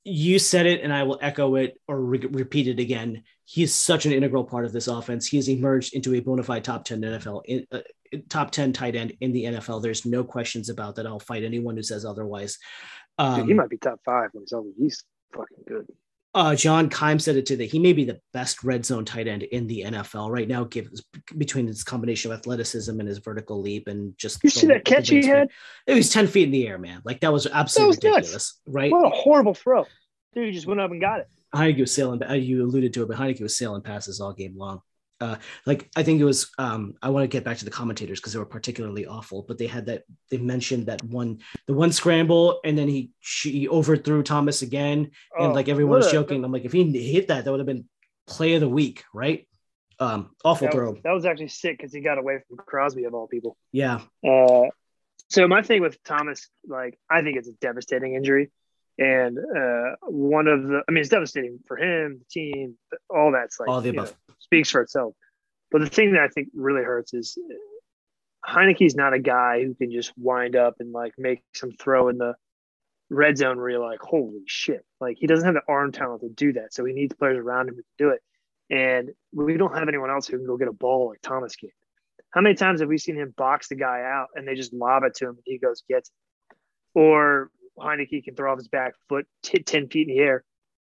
you said it and I will echo it or re- repeat it again. He is such an integral part of this offense. He has emerged into a bona fide top 10 NFL, in, uh, top 10 tight end in the NFL. There's no questions about that. I'll fight anyone who says otherwise. Dude, Um, he might be top five when he's healthy. He's fucking good. Uh, John Keim said it today. He may be the best red zone tight end in the NFL right now, gives between his combination of athleticism and his vertical leap and just You see that catch he had? It was 10 feet in the air, man. Like that was absolutely That was nuts. ridiculous, right? What a horrible throw. Dude, he just went up and got it. Heinicke was sailing. uh, You alluded to it, but Heinicke was sailing passes all game long. Uh, like I think it was. Um, I want to get back to the commentators because they were particularly awful. But they had that. They mentioned that one, the one scramble, and then he she overthrew Thomas again, and Oh, like everyone was joking. I'm like, if he hit that, that would have been play of the week, right? Um, awful That throw. that was actually sick because he got away from Crosby of all people. Yeah, Uh, so my thing with Thomas, like, I think it's a devastating injury, and uh, one of the, I mean, it's devastating for him, the team, all that's like all the above. know, speaks for itself. But the thing that I think really hurts is Heinicke's not a guy who can just wind up and like make some throw in the red zone where you're like, holy shit. Like he doesn't have the arm talent to do that. So he needs players around him to do it. And we don't have anyone else who can go get a ball like Thomas can. How many times have we seen him box the guy out and they just lob it to him and he goes, gets it? Or Heinicke can throw off his back foot t- 10 feet in the air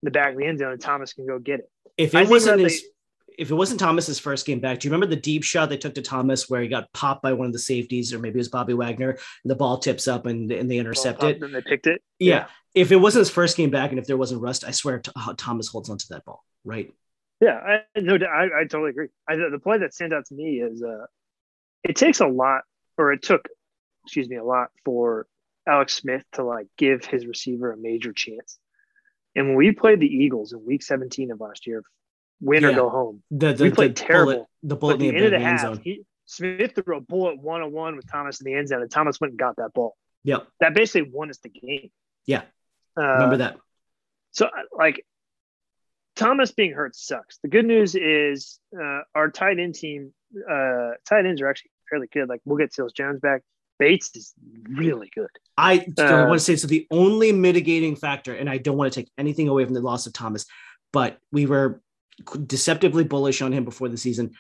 in the back of the end zone and Thomas can go get it. If it wasn't his, if it wasn't Thomas's first game back, do you remember the deep shot they took to Thomas where he got popped by one of the safeties, or maybe it was Bobby Wagner, and the ball tips up and, and they intercept it? And they picked it. Yeah. yeah. If it wasn't his first game back and if there wasn't rust, I swear Thomas holds onto that ball, right? Yeah, I no, I, I totally agree. I, the play that stands out to me is uh, it takes a lot, or it took, excuse me, a lot for Alex Smith to like give his receiver a major chance. And when we played the Eagles in Week 17 of last year, win yeah. or go home, the, the, we played the terrible. Bullet, the bullet the in the, end of the half, zone. He, Smith threw a bullet one on one with Thomas in the end zone, and Thomas went and got that ball. Yeah, That basically won us the game. Yeah. Uh, Remember that. So, like, Thomas being hurt sucks. The good news is uh, our tight end team, uh, tight ends are actually fairly good. Like, we'll get Seals Jones back. Bates is really good. I uh, want to say so. The only mitigating factor, and I don't want to take anything away from the loss of Thomas, but we were deceptively bullish on him before the season.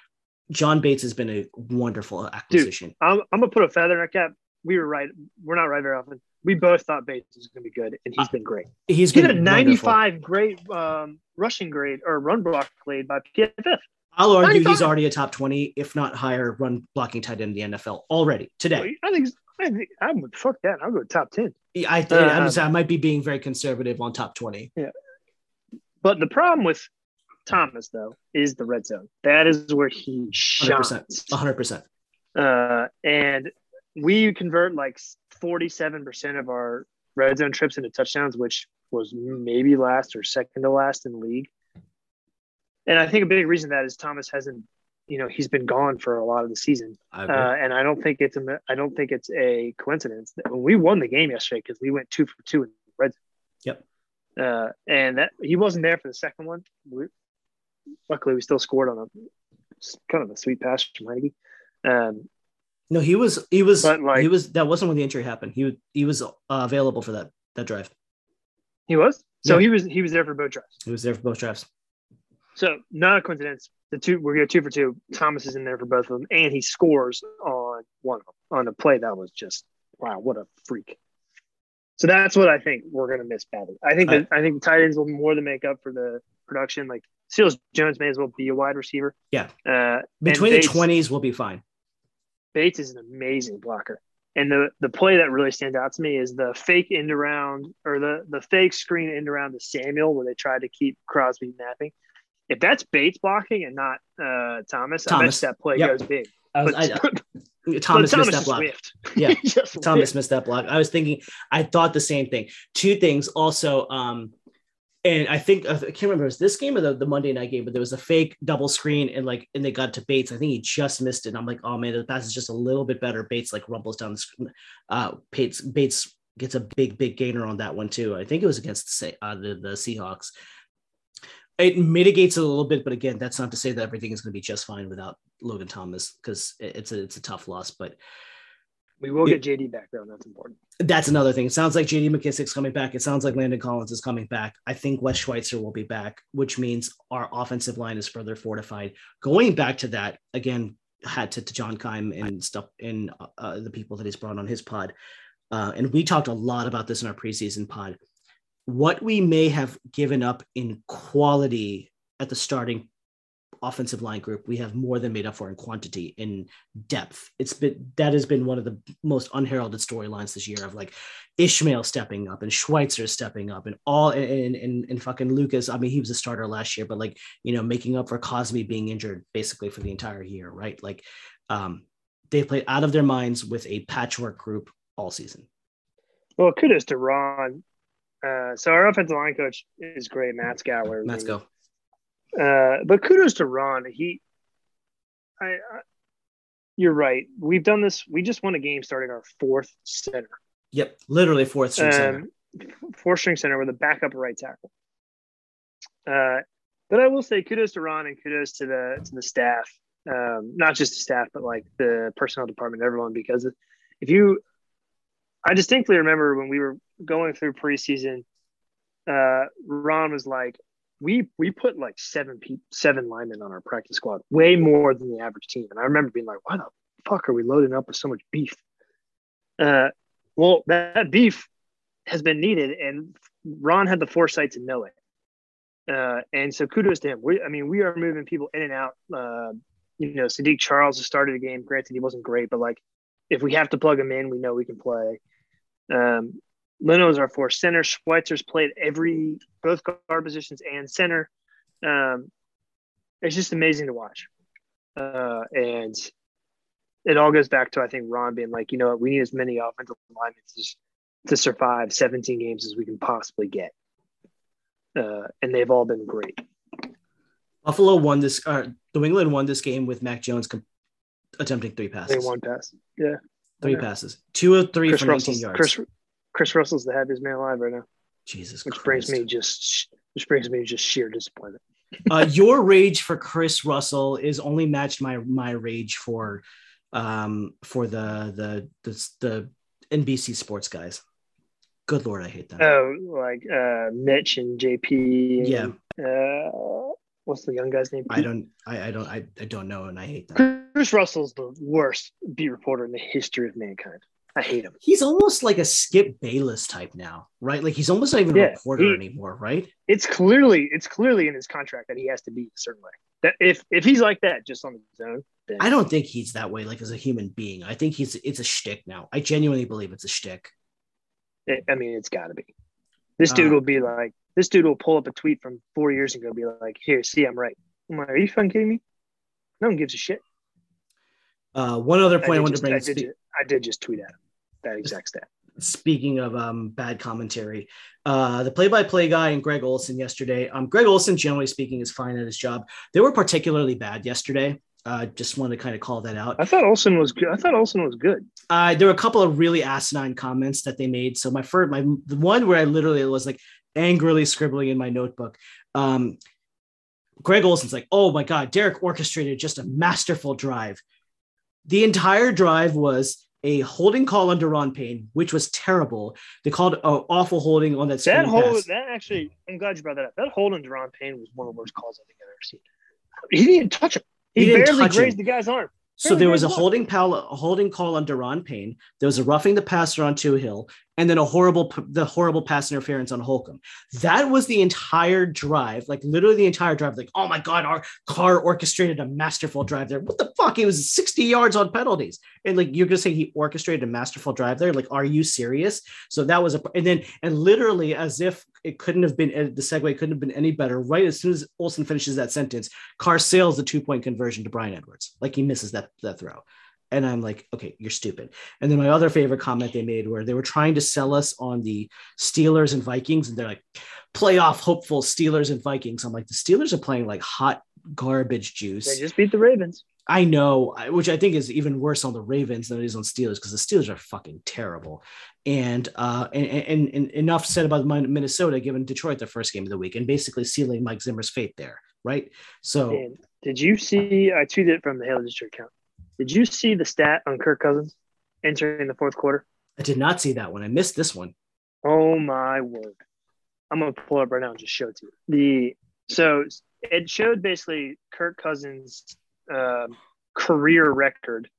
John Bates has been a wonderful acquisition. Dude, I'm, I'm, gonna put a feather in our cap. We were right. We're not right very often. We both thought Bates was gonna be good, and he's uh, been great. He's he been a 95 wonderful. great um, rushing grade or run block grade by PFF. I'll argue 95. he's already a top 20, if not higher, run blocking tight end in the NFL already today. I think I think I would fuck that. I'll go top 10. I think uh, I might be being very conservative on top 20. Yeah. But the problem with Thomas, though, is the red zone. That is where he shines. 100%. 100%. Uh, and we convert like 47% of our red zone trips into touchdowns, which was maybe last or second to last in the league. And I think a big reason that is Thomas hasn't, you know, he's been gone for a lot of the season. Uh, and I don't think it's a, I don't think it's a coincidence that we won the game yesterday because we went two for two in red zone. Yep. Uh, and that he wasn't there for the second one. We, luckily, we still scored on a kind of a sweet pass from Heinicke. Um, no, he was he was like, he was that wasn't when the injury happened. He he was uh, available for that that drive. He was. So yeah. he was he was there for both drives. He was there for both drives. So not a coincidence. The two we're going two for two. Thomas is in there for both of them, and he scores on one of them on a play that was just wow, what a freak. So that's what I think we're going to miss badly. I think that I think the tight ends will more than make up for the production. Like Seals Jones may as well be a wide receiver. Yeah. Uh, Between the twenties, we'll be fine. Bates is an amazing blocker. And the, the play that really stands out to me is the fake end around or the, the fake screen end around to Samuel where they tried to keep Crosby napping. If that's Bates blocking and not uh, Thomas, Thomas, I bet that play yep. goes big. I was, I, Thomas, Thomas, missed that block. Whiffed. Yeah, Thomas missed that block. I was thinking, I thought the same thing. Two things also. Um, and I think I can't remember it was this game or the, the Monday night game, but there was a fake double screen and like and they got to Bates. I think he just missed it. And I'm like, oh man, the pass is just a little bit better. Bates like rumbles down the screen. Uh, Bates Bates gets a big big gainer on that one too. I think it was against the uh, the, the Seahawks. It mitigates it a little bit, but again, that's not to say that everything is going to be just fine without Logan Thomas because it's a it's a tough loss. But we will get JD back though. That's important. That's another thing. It sounds like JD McKissic's coming back. It sounds like Landon Collins is coming back. I think Wes Schweitzer will be back, which means our offensive line is further fortified. Going back to that again, had to, to John Keim and stuff and uh, the people that he's brought on his pod. Uh, and we talked a lot about this in our preseason pod. What we may have given up in quality at the starting offensive line group we have more than made up for in quantity in depth. It's been that has been one of the most unheralded storylines this year of like Ismael stepping up and schweitzer stepping up and all and, and, and fucking lucas. I mean he was a starter last year but like you know making up for cosme being injured basically for the entire year right? Like um they played out of their minds with a patchwork group all season. Well kudos to ron. Uh, so our offensive line coach is great, Matsko. Let's go. Uh, but kudos to Ron. He, I, I, you're right. We've done this. We just won a game starting our fourth center. Yep, literally fourth string um, center. Fourth string center with a backup right tackle. Uh, But I will say kudos to Ron and kudos to the to the staff, um, not just the staff, but like the personnel department, everyone. Because if you, I distinctly remember when we were going through preseason, uh, Ron was like, "We we put like seven people, seven linemen on our practice squad, way more than the average team." And I remember being like, "Why the fuck are we loading up with so much beef?" Uh, well, that, that beef has been needed, and Ron had the foresight to know it. Uh, and so kudos to him. We, I mean, we are moving people in and out. Uh, you know, Saahdiq Charles has started the game. Granted, he wasn't great, but like if we have to plug him in, we know we can play. Um, Leno is our fourth center. Schweitzer's played every both guard positions and center. Um, it's just amazing to watch. Uh, and it all goes back to I think Ron being like, you know what, we need as many offensive linemen to, to survive 17 games as we can possibly get uh, and they've all been great. Buffalo won this. Uh, New England won this game with Mac Jones comp- attempting three passes. They one pass. Yeah, three passes. Two of three Chris for 19 Russell's, yards. Chris, Chris Russell's the happiest man alive right now, Jesus which Christ. brings me just which brings me just sheer disappointment. uh, your rage for Chris Russell is only matched my my rage for um for the the the, the NBC sports guys. Good lord, I hate them. Oh, like uh, Mitch and JP. And, Yeah. Uh, what's the young guy's name? I don't I, I don't I, I don't know and I hate them. Chris Russell's the worst beat reporter in the history of mankind. I hate him. He's almost like a Skip Bayless type now, right? Like he's almost not even a Yeah, reporter he- anymore, right? It's clearly it's clearly in his contract that he has to be a certain way. That if if he's like that just on his own, then I don't think he's that way, like as a human being. I think he's it's a shtick now. I genuinely believe it's a shtick. It, I mean, it's got to be. This dude Uh, will be like, this dude will pull up a tweet from four years ago, be like, "Here, see, I'm right." I'm like, "Are you fucking kidding me?" No one gives a shit. Uh, one other point I, did wanted just, to bring. I, up, did, spe- I did just tweet at him that exact stat. speaking of um, bad commentary, uh, the play-by-play guy and Greg Olsen yesterday. Um, Greg Olsen, generally speaking, is fine at his job. They were particularly bad yesterday. Uh, just wanted to kind of call that out. I thought Olsen was good. I thought Olsen was good. Uh, there were a couple of really asinine comments that they made. So my first, my the one where I literally was like angrily scribbling in my notebook. Um, Greg Olsen's like, "Oh my God, Derek orchestrated just a masterful drive." The entire drive was a holding call on Daron Payne, which was terrible. They called an awful holding on that screen That hold, pass. that actually, I'm glad you brought that up. That hold on Daron Payne was one of the worst calls I think I've ever seen. He didn't touch him. He, He barely touch him. grazed the guy's arm. So there was a holding pal, a holding call on Daron Payne. There was a roughing the passer on Toohill, and then a horrible, the horrible pass interference on Holcomb. That was the entire drive, like literally the entire drive. Like, oh my god, our car orchestrated a masterful drive there. What the fuck? It was sixty yards on penalties, and like you're gonna say he orchestrated a masterful drive there? Like, are you serious? So that was a, and then and literally as if it couldn't have been eh, the segue couldn't have been any better. Right as soon as Olsen finishes that sentence, Carr sails the two point conversion to Bryan Edwards. Like he misses that that throw. And I'm like, okay, you're stupid. And then my other favorite comment they made where they were trying to sell us on the Steelers and Vikings, and they're like, playoff hopeful Steelers and Vikings. I'm like, the Steelers are playing like hot garbage juice. They just beat the Ravens. I know, which I think is even worse on the Ravens than it is on Steelers because the Steelers are fucking terrible. And uh, and, and, and enough said about Minnesota giving Detroit their first game of the week and basically sealing Mike Zimmer's fate there, right? So did you see? I tweeted it from the Halo District account. Did you see the stat on Kirk Cousins entering the fourth quarter? I did not see that one. I missed this one. Oh my word! I'm gonna pull it up right now and just show it to you. The so it showed basically Kirk Cousins' um, career record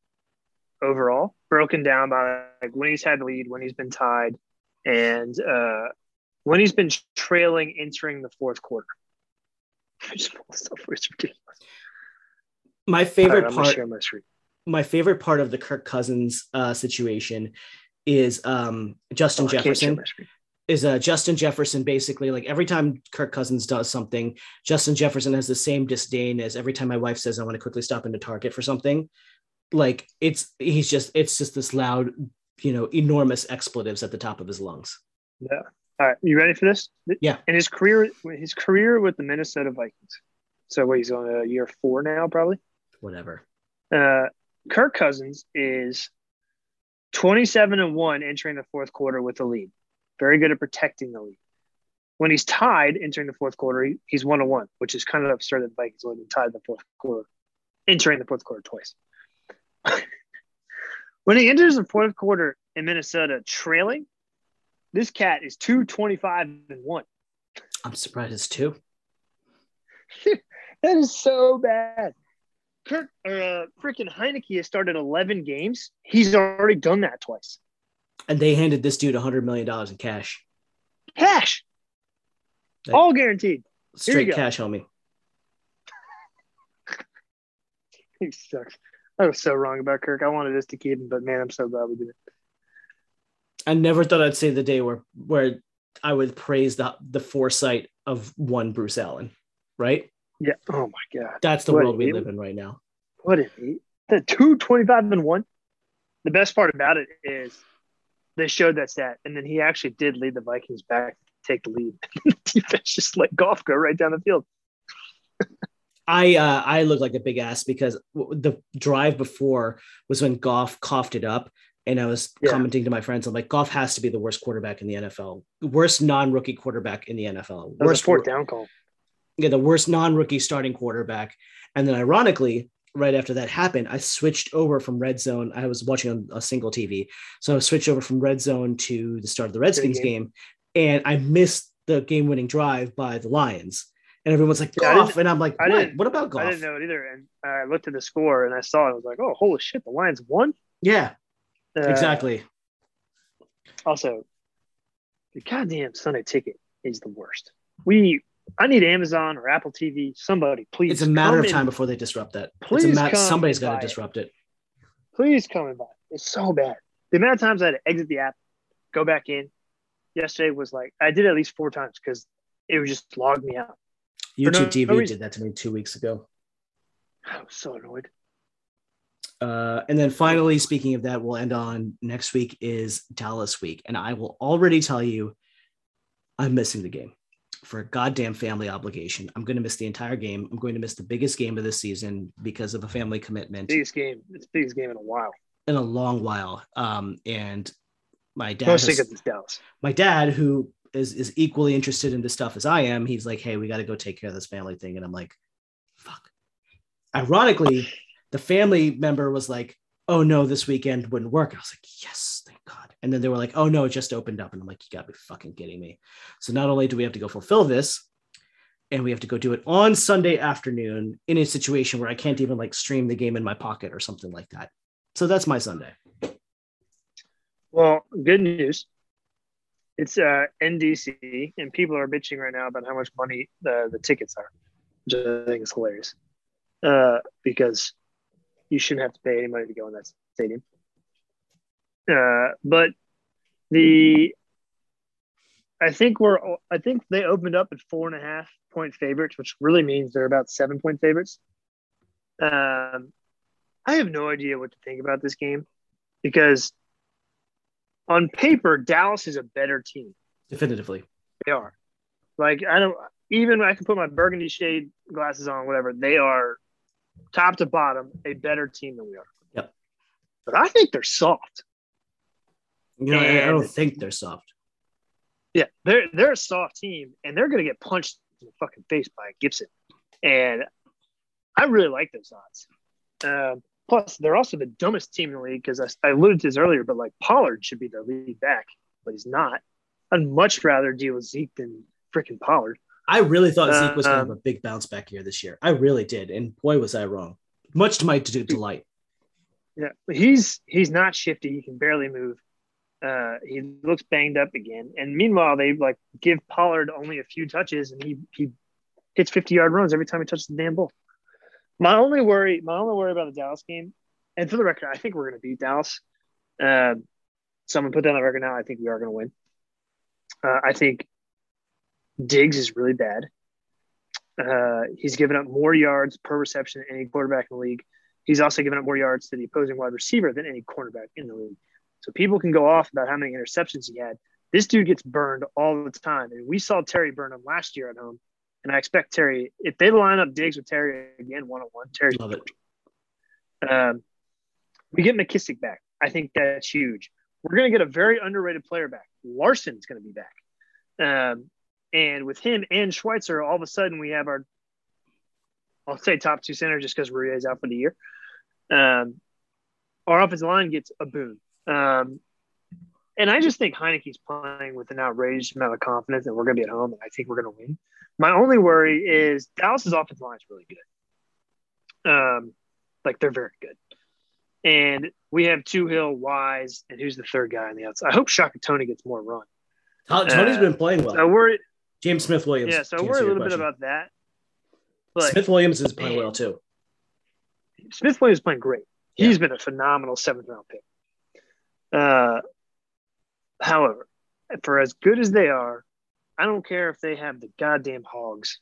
overall, broken down by like when he's had the lead, when he's been tied, and uh, when he's been trailing entering the fourth quarter. Just pull this up, it's ridiculous. My right, favorite gonna part my favorite part of the Kirk Cousins uh, situation is um, Justin Oh, I can't share Jefferson. Is uh, Justin Jefferson basically like every time Kirk Cousins does something, Justin Jefferson has the same disdain as every time my wife says I want to quickly stop into Target for something. Like it's he's just it's just this loud, you know, enormous expletives at the top of his lungs. Yeah. All right, you ready for this? Yeah. In his career, his career with the Minnesota Vikings. So what, he's on uh, year four now, probably. Whatever. Uh, Kirk Cousins is 27 and one entering the fourth quarter with the lead. Very good at protecting the lead. When he's tied entering the fourth quarter, he's one to one, which is kind of absurd that the Vikings only been tied in the fourth quarter, entering the fourth quarter twice. when he enters the fourth quarter in Minnesota trailing, this cat is 225 and one. I'm surprised it's two. that is so bad. Kirk uh, freaking Heinicke has started 11 games. He's already done that twice. And they handed this dude $100 million in cash. Cash. Like, All guaranteed. Straight cash, homie. He sucks. I was so wrong about Kirk. I wanted us to keep him, but man, I'm so glad we did it. I never thought I'd say the day where where I would praise the the foresight of one Bruce Allen, right? Yeah. Oh my god. That's the What world we live in right now. What is he? The two twenty five and one. The best part about it is they showed that stat, and then he actually did lead the Vikings back to take the lead. Defense just let Goff go right down the field. I uh, I look like a big ass because the drive before was when Goff coughed it up, and I was Yeah. commenting to my friends, I'm like, Goff has to be the worst quarterback in the NFL, worst non-rookie quarterback in the NFL, That worst fourth down call. Yeah, the worst non-rookie starting quarterback. And then ironically, right after that happened, I switched over from red zone. I was watching on a single TV. So I switched over from red zone to the start of the Redskins game. game. And I missed the game-winning drive by the Lions. And everyone's like, Yeah, Goff. didn't- And I'm like, I what? didn't- What about Goff? I didn't know it either, and I looked at the score and I saw it. I was like, "Oh, holy shit! The Lions won." Yeah, Uh, exactly. Also, the goddamn Sunday ticket is the worst. We, I need Amazon or Apple TV. Somebody, please. It's a matter of time and- before they disrupt that. It's Please a ma- come somebody's got to disrupt it. please come and buy. it. It's so bad. The amount of times I had to exit the app, go back in. Yesterday was like I did it at least four times because it would just log me out. YouTube no- TV no did that to me two weeks ago. I was so annoyed. Uh, and then finally, speaking of that, we'll end on next week is Dallas week. And I will already tell you, I'm missing the game for a goddamn family obligation. I'm going to miss the entire game. I'm going to miss the biggest game of the season because of a family commitment Biggest game. It's the biggest game in a while. in a long while. Um, and my dad, Most has- because it's Dallas. my dad, who is is equally interested in this stuff as I am, he's like, "Hey, we got to go take care of this family thing," and I'm like, "Fuck." Ironically, the family member was like, "Oh no, this weekend wouldn't work." I was like, "Yes, God." And then they were like, "Oh no, it just opened up," and I'm like, "You got to be fucking kidding me!" So not only do we have to go fulfill this, and we have to go do it on Sunday afternoon in a situation where I can't even like stream the game in my pocket or something like that. So that's my Sunday. Well, good news. It's uh, NDC, and people are bitching right now about how much money the, the tickets are, which I think is hilarious. Uh, because you shouldn't have to pay any money to go in that stadium. Uh, but the I think we're I think they opened up at four and a half point favorites, which really means they're about seven point favorites. Um, I have no idea what to think about this game because on paper, Dallas is a better team. Definitively. They are. Like I don't even I can put my burgundy shade glasses on, whatever. They are top to bottom a better team than we are. Yep. But I think they're soft. You know, I, don't think they're soft. Yeah, they're they're a soft team, and they're gonna get punched in the fucking face by Gibson. And I really like those odds. Um, plus, they're also the dumbest team in the league because I, I alluded to this earlier, but like Pollard should be their lead back, but he's not. I'd much rather deal with Zeke than freaking Pollard. I really thought Zeke was going to Um, have a big bounce back here this year. I really did, and boy was I wrong. Much to my delight. Yeah, he's he's not shifty. He can barely move. Uh, he looks banged up again. And meanwhile, they like give Pollard only a few touches, and he he hits fifty yard runs every time he touches the damn ball. My only worry, my only worry about the Dallas game, and for the record, I think we're going to beat Dallas. So I'm going to put down the record now. I think we are going to win. Uh, I think Diggs is really bad. Uh, he's given up more yards per reception than any quarterback in the league. He's also given up more yards to the opposing wide receiver than any cornerback in the league. So people can go off about how many interceptions he had. This dude gets burned all the time. And we saw Terry burn him last year at home. And I expect Terry, if they line up Diggs with Terry again one on one, Terry. Love it. Um, we get McKissic back. I think that's huge. We're going to get a very underrated player back. Larsen's going to be back. Um, And with him and Schweitzer, all of a sudden we have our, I'll say top two centers just because Maria is out for the year. Um, our offensive line gets a boon. Um, and I just think Heinicke's playing with an outrageous amount of confidence that we're going to be at home and I think we're going to win. My only worry is Dallas's offensive line is really good. Um, like they're very good. And we have Toohill, Wise, and who's the third guy on the outside? I hope Shaka Toney gets more run. Toney's uh, been playing well. So we're James Smith Williams. Yeah, so we're a little bit about that. But Smith Williams is playing well too. Smith Williams is playing great. Yeah. He's been a phenomenal seventh round pick. Uh, however, for as good as they are, I don't care if they have the goddamn hogs.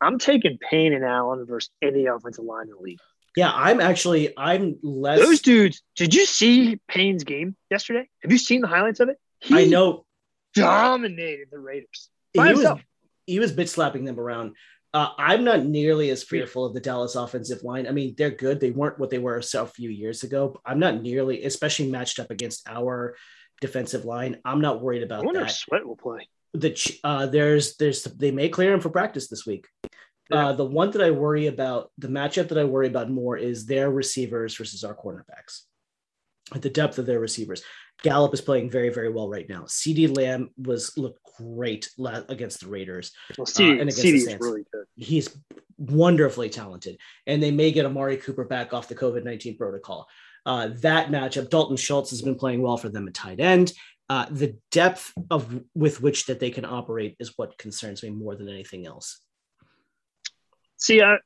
I'm taking Payne and Allen versus any offensive line in the league. Yeah, I'm actually I'm less. Those dudes. Did you see Payne's game yesterday? Have you seen the highlights of it? He I know. Dominated the Raiders. He himself. was he was bitch slapping them around. Uh, I'm not nearly as fearful of the Dallas offensive line. I mean, they're good. They weren't what they were a few years ago. I'm not nearly, especially matched up against our defensive line. I'm not worried about I wonder that. If Sweat will play. The uh, there's there's they may clear him for practice this week. Yeah. Uh, the one that I worry about, the matchup that I worry about more is their receivers versus our cornerbacks. The depth of their receivers. Gallup is playing very, very well right now. CeeDee Lamb was looked great against the Raiders. Well, CeeDee, uh, and against CeeDee the Saints. really good. He's wonderfully talented, and they may get Amari Cooper back off the COVID nineteen protocol. Uh, that matchup, Dalton Schultz has been playing well for them at tight end. Uh, the depth of with which that they can operate is what concerns me more than anything else. See, I,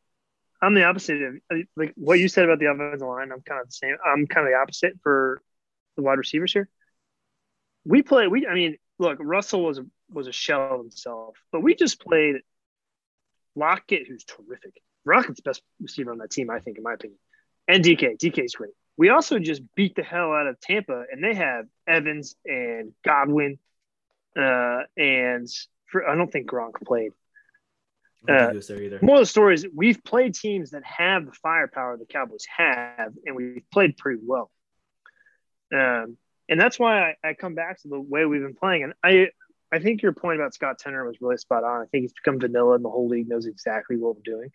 I'm the opposite of like what you said about the offensive line. I'm kind of the same. I'm kind of the opposite for the wide receivers here. We play. We, I mean, look, Russell was was a shell of himself, but we just played Lockett, who's terrific. Lockett's best receiver on that team, I think, in my opinion, and DK. DK's great. We also just beat the hell out of Tampa, and they have Evans and Godwin, uh, and for, I don't think Gronk played. Uh, more of the story is we've played teams that have the firepower the Cowboys have, and we've played pretty well. Um, and that's why I, I, come back to the way we've been playing. And I, I think your point about Scott Turner was really spot on. I think he's become vanilla, and the whole league knows exactly what we're doing.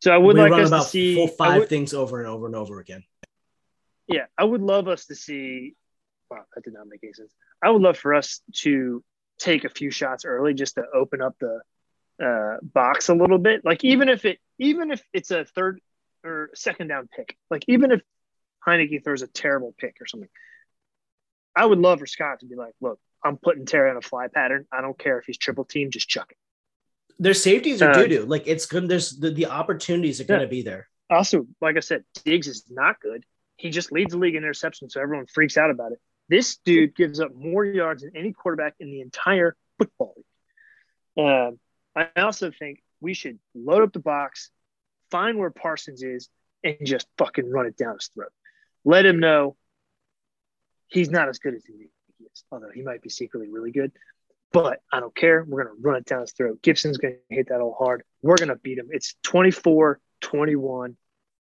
So I would we like us to see full five would, things over and over and over again. Yeah, I would love us to see. Wow, that did not make any sense. I would love for us to take a few shots early just to open up the uh, box a little bit. Like even if it, even if it's a third or second down pick, like even if Heinicke throws a terrible pick or something, I would love for Scott to be like, "Look, I'm putting Terry on a fly pattern. I don't care if he's triple team, just chuck it." Their safeties are uh, doo doo. Like it's good. There's the, the opportunities are going to be there. Also, like I said, Diggs is not good. He just leads the league in interceptions, so everyone freaks out about it. This dude gives up more yards than any quarterback in the entire football league. Uh, I also think we should load up the box, find where Parsons is, and just fucking run it down his throat. Let him know he's not as good as he is, although he might be secretly really good. But I don't care. We're going to run it down his throat. Gibson's going to hit that all hard. We're going to beat him. It's 24 21.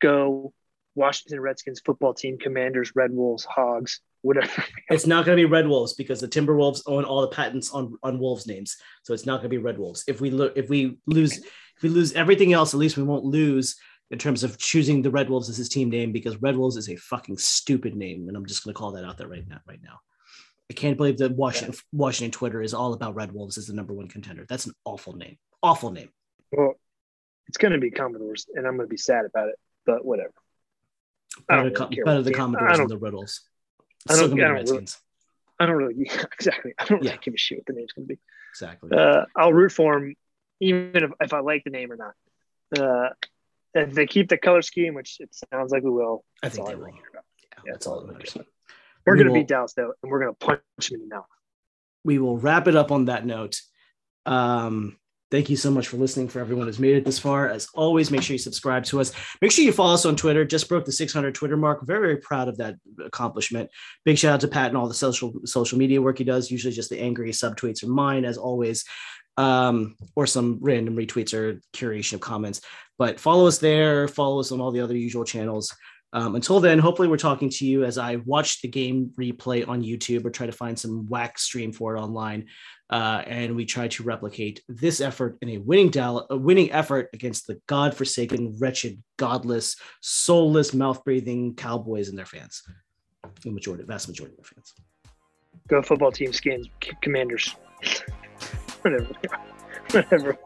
Go. Washington Redskins football team, Commanders, Red Wolves, Hogs whatever. it's not going to be Red Wolves because the Timberwolves own all the patents on on Wolves names, so it's not going to be Red Wolves. If we lo- if we lose if we lose everything else, at least we won't lose in terms of choosing the Red Wolves as his team name because Red Wolves is a fucking stupid name, and I'm just going to call that out there right now. Right now, I can't believe that Washington yeah. Washington Twitter is all about Red Wolves as the number one contender. That's an awful name. Awful name. Well, it's going to be Commodores, and I'm going to be sad about it, but whatever. Better, really better the Commodores than the Riddles. I don't, I don't, really, I don't really, exactly. I don't really yeah. give a shit what the name's going to be. Exactly. Uh, I'll root for him, even if, if I like the name or not. Uh, if they keep the color scheme, which it sounds like we will, I think they will. Yeah, yeah, that's all that matters. We're we going to beat Dallas though, and we're going to punch him in the mouth. We will wrap it up on that note. Um, Thank you so much for listening. For everyone who's made it this far, as always, make sure you subscribe to us. Make sure you follow us on Twitter. Just broke the 600 Twitter mark. Very, very proud of that accomplishment. Big shout out to Pat and all the social social media work he does. Usually, just the angry subtweets are mine, as always, um, or some random retweets or curation of comments. But follow us there. Follow us on all the other usual channels. Um, until then, hopefully, we're talking to you as I watch the game replay on YouTube or try to find some whack stream for it online. uh, and we try to replicate this effort in a winning Dallas, a winning effort against the godforsaken, wretched, godless, soulless, mouth-breathing Cowboys and their fans. The majority, vast majority of their fans. Go football team skins, commanders. Whatever. Whatever.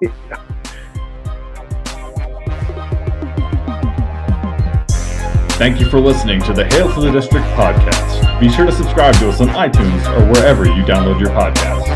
Thank you for listening to the Hail to the District podcast. Be sure to subscribe to us on iTunes or wherever you download your podcasts.